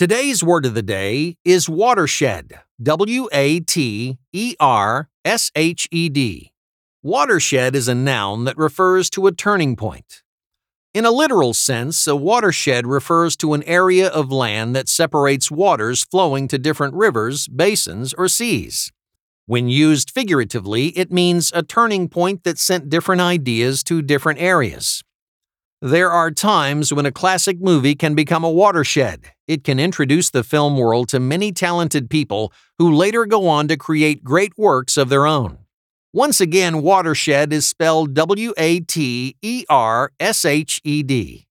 Today's word of the day is watershed. W A T E R S H E D. Watershed is a noun that refers to a turning point. In a literal sense, a watershed refers to an area of land that separates waters flowing to different rivers, basins, or seas. When used figuratively, it means a turning point that sent different ideas to different areas. There are times when a classic movie can become a watershed. It can introduce the film world to many talented people who later go on to create great works of their own. Once again, watershed is spelled W A T E R S H E D.